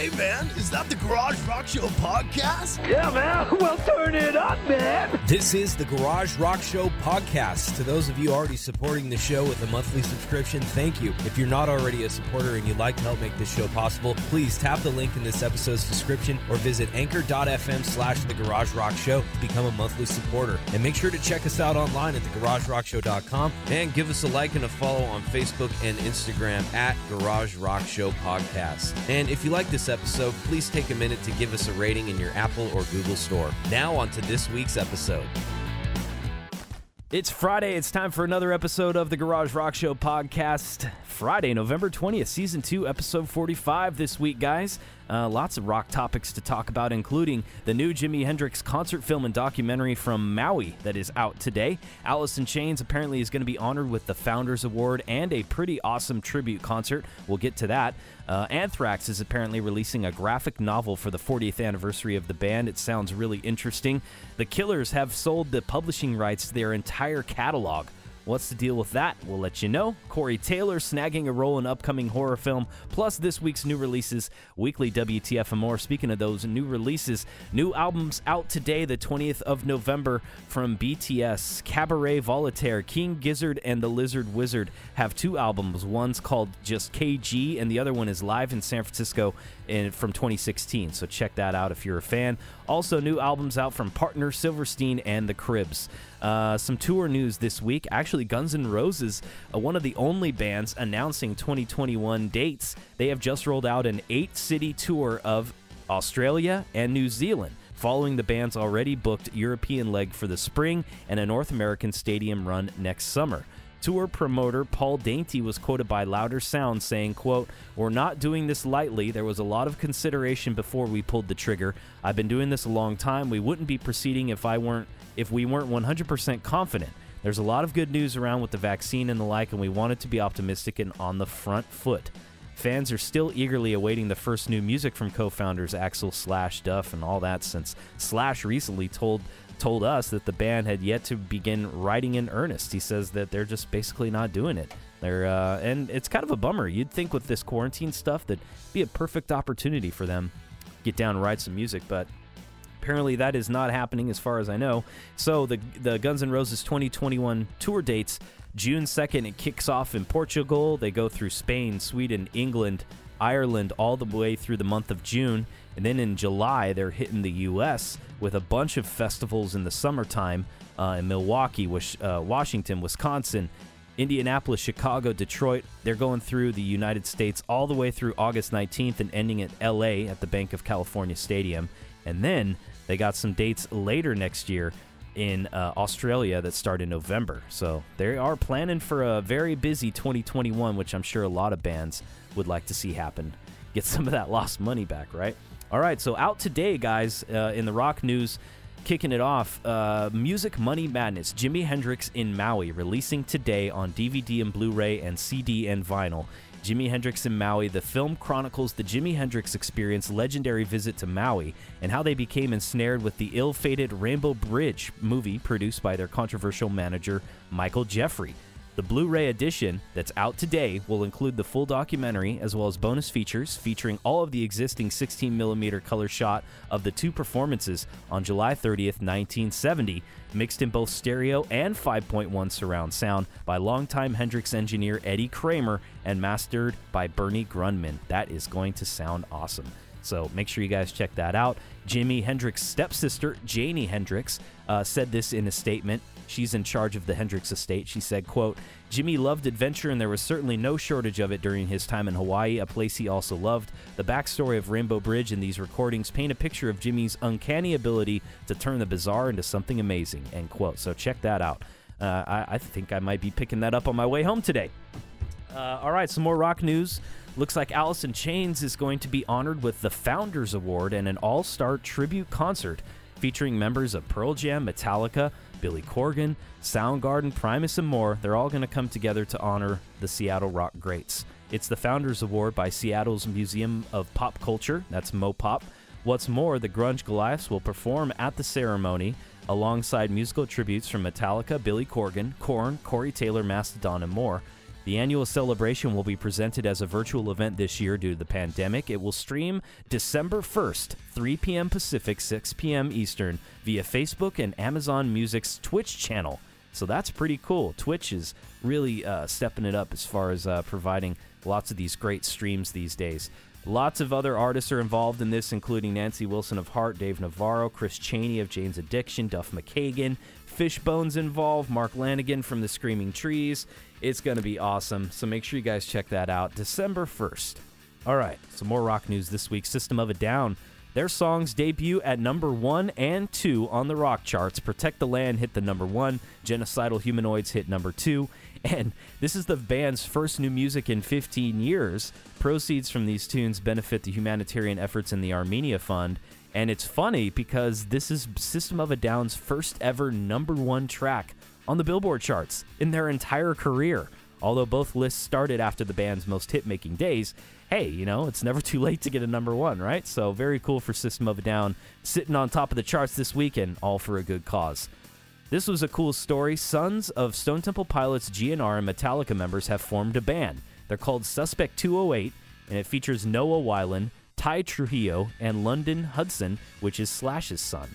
Hey, man, is that the Garage Rock Show podcast? Yeah, man. Well, turn it up, man. This is the Garage Rock Show podcast. To those of you already supporting the show with a monthly subscription, thank you. If you're not already a supporter and you'd like to help make this show possible, please tap the link in this episode's description or visit anchor.fm slash the Garage Rock Show to become a monthly supporter. And make sure to check us out online at thegaragerockshow.com and give us a like and a follow on Facebook and Instagram at Garage Rock Show Podcast. And if you like this episode, please take a minute to give us a rating in your Apple or Google store. Now, on to this week's episode. It's Friday. It's time for another episode of the Garage Rock Show podcast. Friday, November 20th, season 2, episode 45 this week, guys. Uh, lots of rock topics to talk about, including the new Jimi Hendrix concert film and documentary from Maui that is out today. Alice in Chains apparently is going to be honored with the Founders Award and a pretty awesome tribute concert. We'll get to that. Uh, Anthrax is apparently releasing a graphic novel for the 40th anniversary of the band. It sounds really interesting. The Killers have sold the publishing rights to their entire catalog. What's the deal with that? We'll let you know. Corey Taylor snagging a role in upcoming horror film, plus this week's new releases, weekly WTF and more. Speaking of those new releases, new albums out today, the 20th of November from BTS, Cabaret Voltaire, King Gizzard, and the Lizard Wizard have two albums. One's called just KG, and the other one is live in San Francisco in, from 2016. So check that out if you're a fan. Also, new albums out from Partner Silverstein and the Cribs. Uh, some tour news this week. Actually, Guns N' Roses, uh, one of the only bands announcing 2021 dates. They have just rolled out an eight city tour of Australia and New Zealand. Following the band's already booked European leg for the spring and a North American stadium run next summer. Tour promoter Paul Dainty was quoted by Louder Sound saying, quote, We're not doing this lightly. There was a lot of consideration before we pulled the trigger. I've been doing this a long time. We wouldn't be proceeding if I weren't if we weren't 100% confident. There's a lot of good news around with the vaccine and the like, and we wanted to be optimistic and on the front foot. Fans are still eagerly awaiting the first new music from co-founders Axl Slash Duff and all that since Slash recently told told us that the band had yet to begin writing in earnest. He says that they're just basically not doing it. They're uh, and it's kind of a bummer. You'd think with this quarantine stuff that'd be a perfect opportunity for them get down and write some music, but apparently that is not happening as far as I know. So the the Guns N' Roses 2021 tour dates June 2nd it kicks off in Portugal. They go through Spain, Sweden, England, Ireland all the way through the month of June. And then in July, they're hitting the U.S. with a bunch of festivals in the summertime uh, in Milwaukee, uh, Washington, Wisconsin, Indianapolis, Chicago, Detroit. They're going through the United States all the way through August 19th and ending at L.A. at the Banc of California Stadium. And then they got some dates later next year in uh, Australia that start in November. So they are planning for a very busy 2021, which I'm sure a lot of bands would like to see happen. Get some of that lost money back, right? All right, so out today, guys, uh, in the rock news, kicking it off, uh, Music Money Madness, Jimi Hendrix in Maui, releasing today on DVD and Blu ray and CD and vinyl. Jimi Hendrix in Maui, the film chronicles the Jimi Hendrix experience legendary visit to Maui and how they became ensnared with the ill fated Rainbow Bridge movie produced by their controversial manager, Michael Jeffery. The Blu ray edition that's out today will include the full documentary as well as bonus features featuring all of the existing 16mm color shot of the two performances on July 30th, 1970, mixed in both stereo and 5.1 surround sound by longtime Hendrix engineer Eddie Kramer and mastered by Bernie Grundman. That is going to sound awesome. So make sure you guys check that out. Jimi Hendrix's stepsister, Janie Hendrix, uh, said this in a statement. She's in charge of the Hendrix estate. She said, quote, Jimi loved adventure and there was certainly no shortage of it during his time in Hawaii, a place he also loved. The backstory of Rainbow Bridge in these recordings paint a picture of Jimi's uncanny ability to turn the bizarre into something amazing, end quote. So check that out. Uh, I, I, think I might be picking that up on my way home today. Uh, all right, some more rock news. Looks like in Chains is going to be honored with the Founders Award and an all star tribute concert featuring members of Pearl Jam, Metallica, Billy Corgan, Soundgarden, Primus, and more. They're all going to come together to honor the Seattle rock greats. It's the Founders Award by Seattle's Museum of Pop Culture, that's Mopop. What's more, the Grunge Goliaths will perform at the ceremony alongside musical tributes from Metallica, Billy Corgan, Korn, Corey Taylor, Mastodon, and more. The annual celebration will be presented as a virtual event this year due to the pandemic. It will stream December 1st, 3 p.m. Pacific, 6 p.m. Eastern, via Facebook and Amazon Music's Twitch channel. So that's pretty cool. Twitch is really uh, stepping it up as far as uh, providing lots of these great streams these days. Lots of other artists are involved in this, including Nancy Wilson of Heart, Dave Navarro, Chris Chaney of Jane's Addiction, Duff McKagan, Fishbone's involved, Mark Lanegan from the Screaming Trees. It's going to be awesome. So make sure you guys check that out. December 1st. All right, some more rock news this week. System of a Down. Their songs debut at number one and two on the rock charts. Protect the Land hit the number one, Genocidal Humanoids hit number two, and this is the band's first new music in 15 years. Proceeds from these tunes benefit the humanitarian efforts in the Armenia Fund. And it's funny because this is System of a Down's first ever number one track on the Billboard charts in their entire career. Although both lists started after the band's most hit making days, hey, you know, it's never too late to get a number one, right? So very cool for System of a Down sitting on top of the charts this weekend, all for a good cause. This was a cool story. Sons of Stone Temple Pilots GNR and Metallica members have formed a band. They're called Suspect 208, and it features Noah Weiland, Ty Trujillo, and London Hudson, which is Slash's son.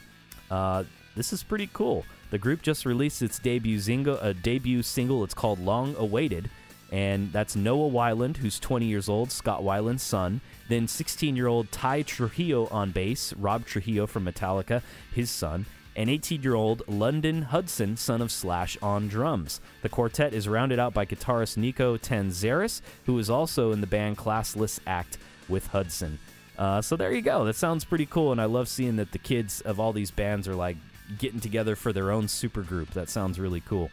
Uh, this is pretty cool. The group just released its debut single, a debut single. It's called "Long Awaited," and that's Noah Weiland, who's 20 years old, Scott Weiland's son. Then 16-year-old Ty Trujillo on bass, Rob Trujillo from Metallica, his son, and 18-year-old London Hudson, son of Slash, on drums. The quartet is rounded out by guitarist Niko Tsangaris, who is also in the band Classless Act with Hudson. Uh, so there you go. That sounds pretty cool, and I love seeing that the kids of all these bands are like getting together for their own supergroup. That sounds really cool.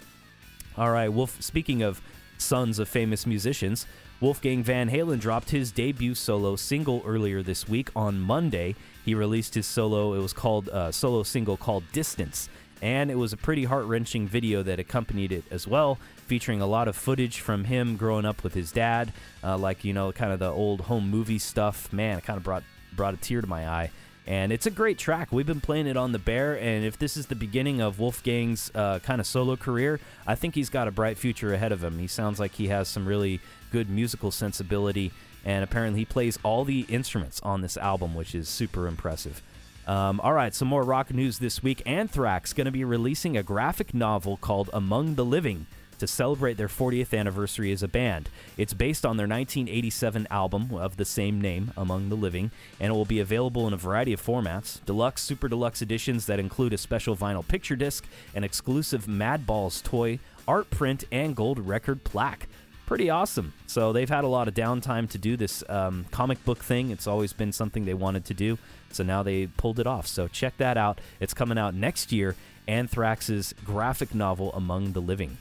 All right, Wolf. Speaking of sons of famous musicians, Wolfgang Van Halen dropped his debut solo single earlier this week on Monday. He released his solo. It was called uh, solo single called Distance, and it was a pretty heart wrenching video that accompanied it as well, featuring a lot of footage from him growing up with his dad, uh, like you know, kind of the old home movie stuff. Man, it kind of brought brought a tear to my eye. And it's a great track. We've been playing it on the Bear, and if this is the beginning of Wolfgang's uh, kind of solo career, I think he's got a bright future ahead of him. He sounds like he has some really good musical sensibility, and apparently he plays all the instruments on this album, which is super impressive. Um, all right, some more rock news this week. Anthrax going to be releasing a graphic novel called Among the Living to celebrate their 40th anniversary as a band. It's based on their 1987 album of the same name, Among the Living, and it will be available in a variety of formats deluxe, super deluxe editions that include a special vinyl picture disc, an exclusive Madballs toy, art print, and gold record plaque. Pretty awesome. So they've had a lot of downtime to do this um, comic book thing. It's always been something they wanted to do. So now they pulled it off. So check that out. It's coming out next year. Anthrax's graphic novel Among the Living.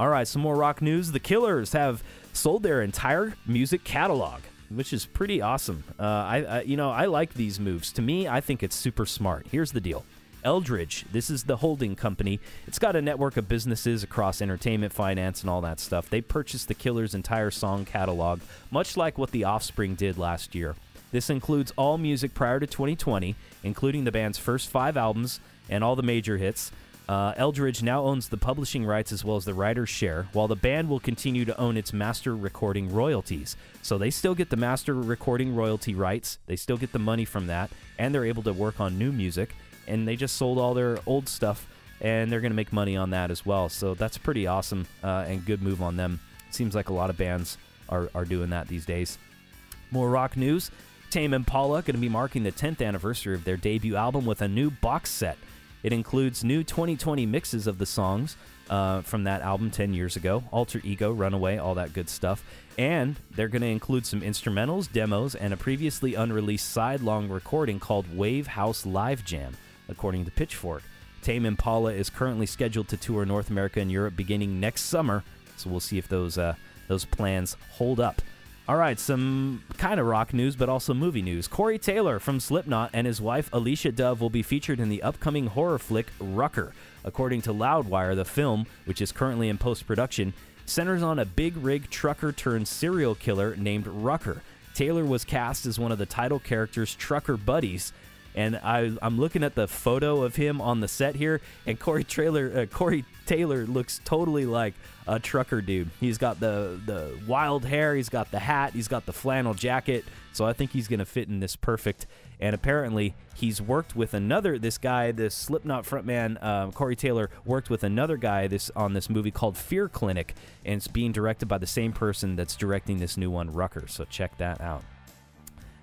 All right, some more rock news. The Killers have sold their entire music catalog, which is pretty awesome. Uh, I, I, you know, I like these moves. To me, I think it's super smart. Here's the deal. Eldridge, this is the holding company. It's got a network of businesses across entertainment, finance, and all that stuff. They purchased the Killers' entire song catalog, much like what The Offspring did last year. This includes all music prior to 2020, including the band's first five albums and all the major hits. Uh, Eldridge now owns the publishing rights as well as the writer's share, while the band will continue to own its master recording royalties. So they still get the master recording royalty rights, they still get the money from that, and they're able to work on new music. And they just sold all their old stuff, and they're going to make money on that as well. So that's pretty awesome uh, and good move on them. Seems like a lot of bands are, are doing that these days. More rock news. Tame Impala going to be marking the 10th anniversary of their debut album with a new box set. It includes new 2020 mixes of the songs uh, from that album 10 years ago Alter Ego, Runaway, all that good stuff. And they're going to include some instrumentals, demos, and a previously unreleased sidelong recording called Wave House Live Jam, according to Pitchfork. Tame Impala is currently scheduled to tour North America and Europe beginning next summer, so we'll see if those uh, those plans hold up. All right, some kind of rock news, but also movie news. Corey Taylor from Slipknot and his wife Alicia Dove will be featured in the upcoming horror flick Rucker. According to Loudwire, the film, which is currently in post production, centers on a big rig trucker turned serial killer named Rucker. Taylor was cast as one of the title character's trucker buddies. And I, I'm looking at the photo of him on the set here, and Corey Trailer, uh, Corey Taylor looks totally like a trucker dude. He's got the the wild hair, he's got the hat, he's got the flannel jacket. So I think he's gonna fit in this perfect. And apparently, he's worked with another this guy, this Slipknot frontman um, Corey Taylor worked with another guy this on this movie called Fear Clinic, and it's being directed by the same person that's directing this new one, Rucker. So check that out.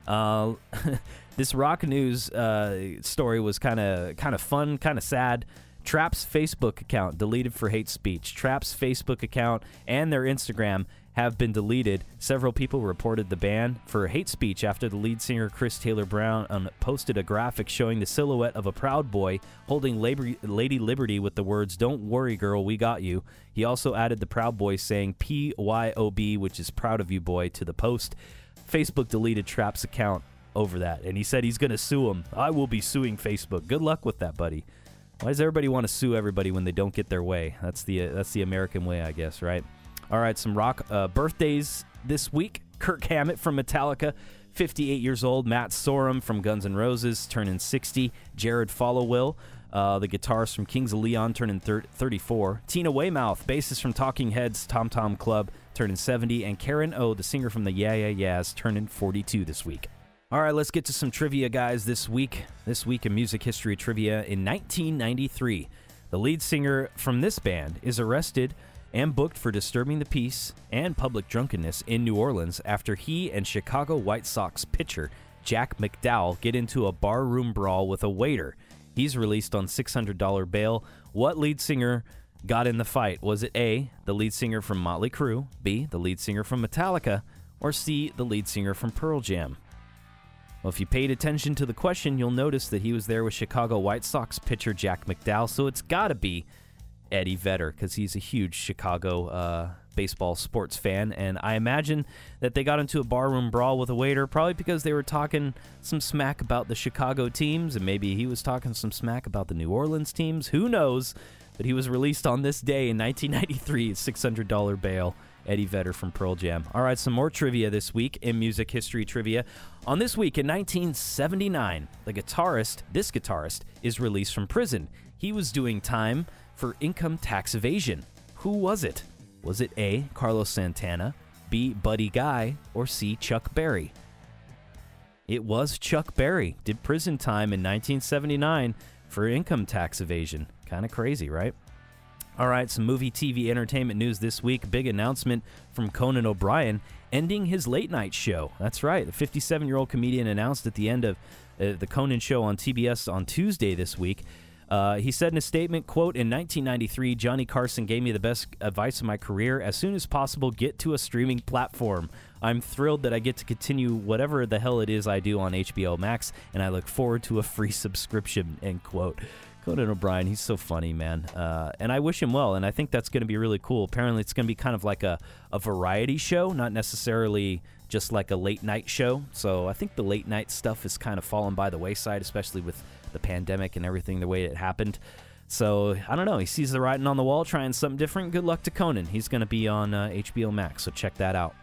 Uh, this rock news uh, story was kind of kind of fun, kind of sad. Trapt's Facebook account deleted for hate speech. Trapt's Facebook account and their Instagram have been deleted. Several people reported the ban for hate speech after the lead singer Chris Taylor Brown um, posted a graphic showing the silhouette of a Proud Boy holding Lady Liberty with the words "Don't worry, girl, we got you." He also added the Proud Boy saying "PYOB," which is "Proud of you, boy," to the post. Facebook deleted Trapt's account over that, and he said he's going to sue him. I will be suing Facebook. Good luck with that, buddy. Why does everybody want to sue everybody when they don't get their way? That's the uh, that's the American way, I guess, right? All right, some rock uh, birthdays this week. Kirk Hammett from Metallica, 58 years old. Matt Sorum from Guns N' Roses, turning 60. Jared Followill, uh, the guitarist from Kings of Leon, turning thir- 34. Tina Weymouth, bassist from Talking Heads, Tom Tom Club, turning 70. And Karen O, the singer from the Yeah Yeah Yeahs, turning 42 this week. All right, let's get to some trivia, guys. This week, this week in music history trivia, in 1993, the lead singer from this band is arrested and booked for disturbing the peace and public drunkenness in New Orleans after he and Chicago White Sox pitcher Jack McDowell get into a barroom brawl with a waiter. He's released on $600 bail. What lead singer got in the fight? Was it A, the lead singer from Motley Crue, B, the lead singer from Metallica, or C, the lead singer from Pearl Jam? Well, if you paid attention to the question, you'll notice that he was there with Chicago White Sox pitcher Jack McDowell, so it's got to be Eddie Vedder because he's a huge Chicago uh, baseball sports fan. And I imagine that they got into a barroom brawl with a waiter, probably because they were talking some smack about the Chicago teams, and maybe he was talking some smack about the New Orleans teams. Who knows? But he was released on this day in 1993, $600 bail. Eddie Vedder from Pearl Jam. All right, some more trivia this week in music history trivia. On this week in 1979, the guitarist, this guitarist, is released from prison. He was doing time for income tax evasion. Who was it? Was it A. Carlos Santana, B. Buddy Guy, or C. Chuck Berry? It was Chuck Berry. Did prison time in 1979 for income tax evasion. Kind of crazy, right? All right, some movie, TV, entertainment news this week. Big announcement from Conan O'Brien ending his late night show. That's right. The 57 year old comedian announced at the end of uh, the Conan show on TBS on Tuesday this week. Uh, he said in a statement, quote, In 1993, Johnny Carson gave me the best advice of my career. As soon as possible, get to a streaming platform. I'm thrilled that I get to continue whatever the hell it is I do on HBO Max, and I look forward to a free subscription, end quote. Conan O'Brien, he's so funny, man. Uh, and I wish him well, and I think that's going to be really cool. Apparently, it's going to be kind of like a, a variety show, not necessarily just like a late night show. So I think the late night stuff is kind of fallen by the wayside, especially with the pandemic and everything the way it happened. So I don't know. He sees the writing on the wall, trying something different. Good luck to Conan. He's going to be on uh, HBO Max, so check that out.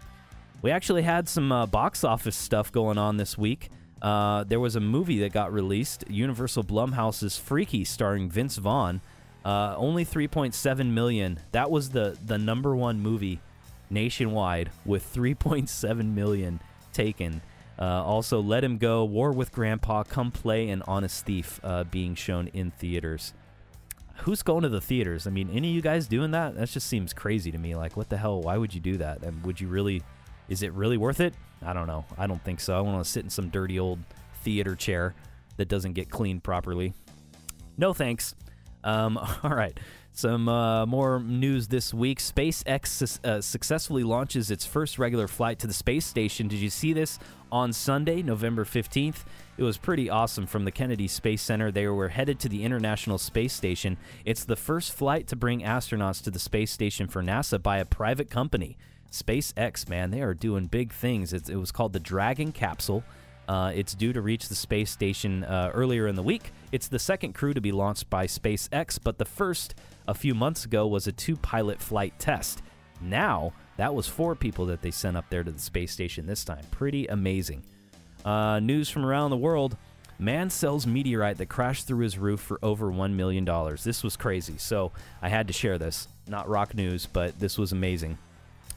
We actually had some uh, box office stuff going on this week. Uh, there was a movie that got released, Universal Blumhouse's Freaky, starring Vince Vaughn. Uh, only 3.7 million. That was the the number one movie nationwide with 3.7 million taken. Uh, also, Let Him Go, War with Grandpa, Come Play, and Honest Thief uh, being shown in theaters. Who's going to the theaters? I mean, any of you guys doing that? That just seems crazy to me. Like, what the hell? Why would you do that? And would you really? Is it really worth it? I don't know. I don't think so. I want to sit in some dirty old theater chair that doesn't get cleaned properly. No thanks. Um, all right. Some uh, more news this week. SpaceX su- uh, successfully launches its first regular flight to the space station. Did you see this on Sunday, November 15th? It was pretty awesome from the Kennedy Space Center. They were headed to the International Space Station. It's the first flight to bring astronauts to the space station for NASA by a private company. SpaceX, man, they are doing big things. It's, it was called the Dragon capsule. Uh, it's due to reach the space station uh, earlier in the week. It's the second crew to be launched by SpaceX, but the first a few months ago was a two pilot flight test. Now, that was four people that they sent up there to the space station this time. Pretty amazing. Uh, news from around the world Man sells meteorite that crashed through his roof for over $1 million. This was crazy. So I had to share this. Not rock news, but this was amazing.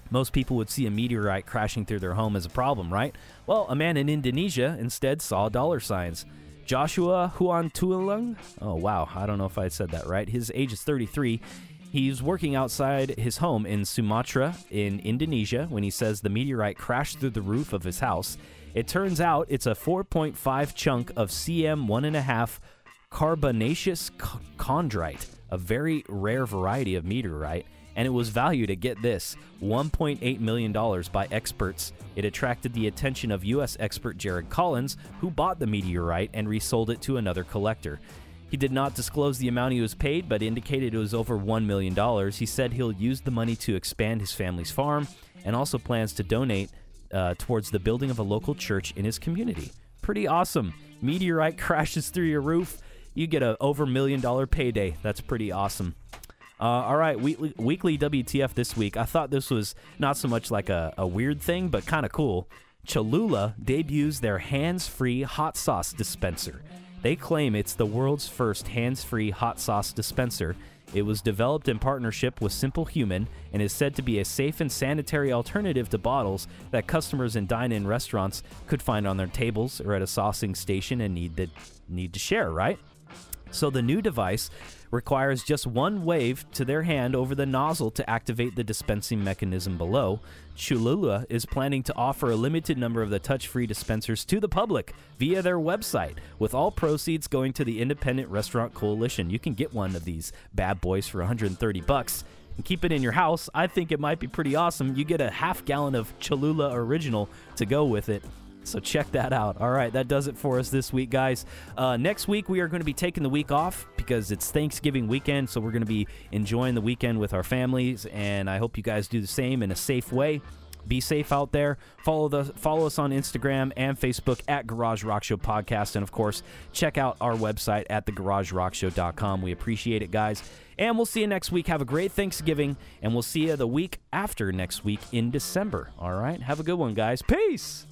Most people would see a meteorite crashing through their home as a problem, right? Well, a man in Indonesia instead saw dollar signs. Joshua Huantulang, oh wow, I don't know if I said that right. His age is 33. He's working outside his home in Sumatra in Indonesia when he says the meteorite crashed through the roof of his house. It turns out it's a 4.5 chunk of CM 1.5 carbonaceous chondrite, a very rare variety of meteorite, and it was valued at get this $1.8 million by experts. It attracted the attention of U.S. expert Jared Collins, who bought the meteorite and resold it to another collector. He did not disclose the amount he was paid, but indicated it was over $1 million. He said he'll use the money to expand his family's farm and also plans to donate uh, towards the building of a local church in his community. Pretty awesome. Meteorite crashes through your roof. You get a over million dollar payday. That's pretty awesome. Uh, all right, weekly, weekly WTF this week. I thought this was not so much like a, a weird thing, but kind of cool. Cholula debuts their hands free hot sauce dispenser. They claim it's the world's first hands free hot sauce dispenser. It was developed in partnership with Simple Human and is said to be a safe and sanitary alternative to bottles that customers in dine in restaurants could find on their tables or at a saucing station and need to, need to share, right? So the new device requires just one wave to their hand over the nozzle to activate the dispensing mechanism below. Cholula is planning to offer a limited number of the touch free dispensers to the public via their website, with all proceeds going to the Independent Restaurant Coalition. You can get one of these bad boys for 130 bucks and keep it in your house. I think it might be pretty awesome. You get a half gallon of Cholula Original to go with it. So check that out. All right, that does it for us this week, guys. Uh, next week, we are going to be taking the week off because it's Thanksgiving weekend. So we're going to be enjoying the weekend with our families. And I hope you guys do the same in a safe way. Be safe out there. Follow the follow us on Instagram and Facebook at Garage Rock Show Podcast, and of course, check out our website at thegaragerockshow.com. We appreciate it, guys. And we'll see you next week. Have a great Thanksgiving, and we'll see you the week after next week in December. All right. Have a good one, guys. Peace.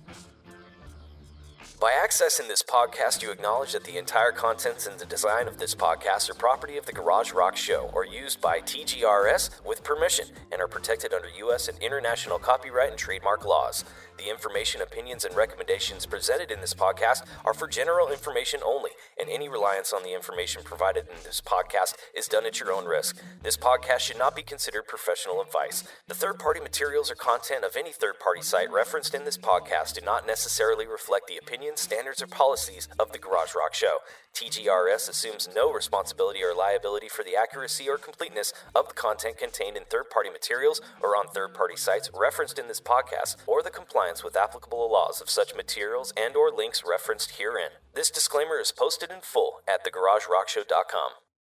By accessing this podcast, you acknowledge that the entire contents and the design of this podcast are property of the Garage Rock Show or used by TGRS with permission and are protected under U.S. and international copyright and trademark laws. The information, opinions, and recommendations presented in this podcast are for general information only, and any reliance on the information provided in this podcast is done at your own risk. This podcast should not be considered professional advice. The third party materials or content of any third party site referenced in this podcast do not necessarily reflect the opinions, standards, or policies of the Garage Rock Show. TGRS assumes no responsibility or liability for the accuracy or completeness of the content contained in third party materials or on third party sites referenced in this podcast or the compliance with applicable laws of such materials and or links referenced herein. This disclaimer is posted in full at thegaragerockshow.com.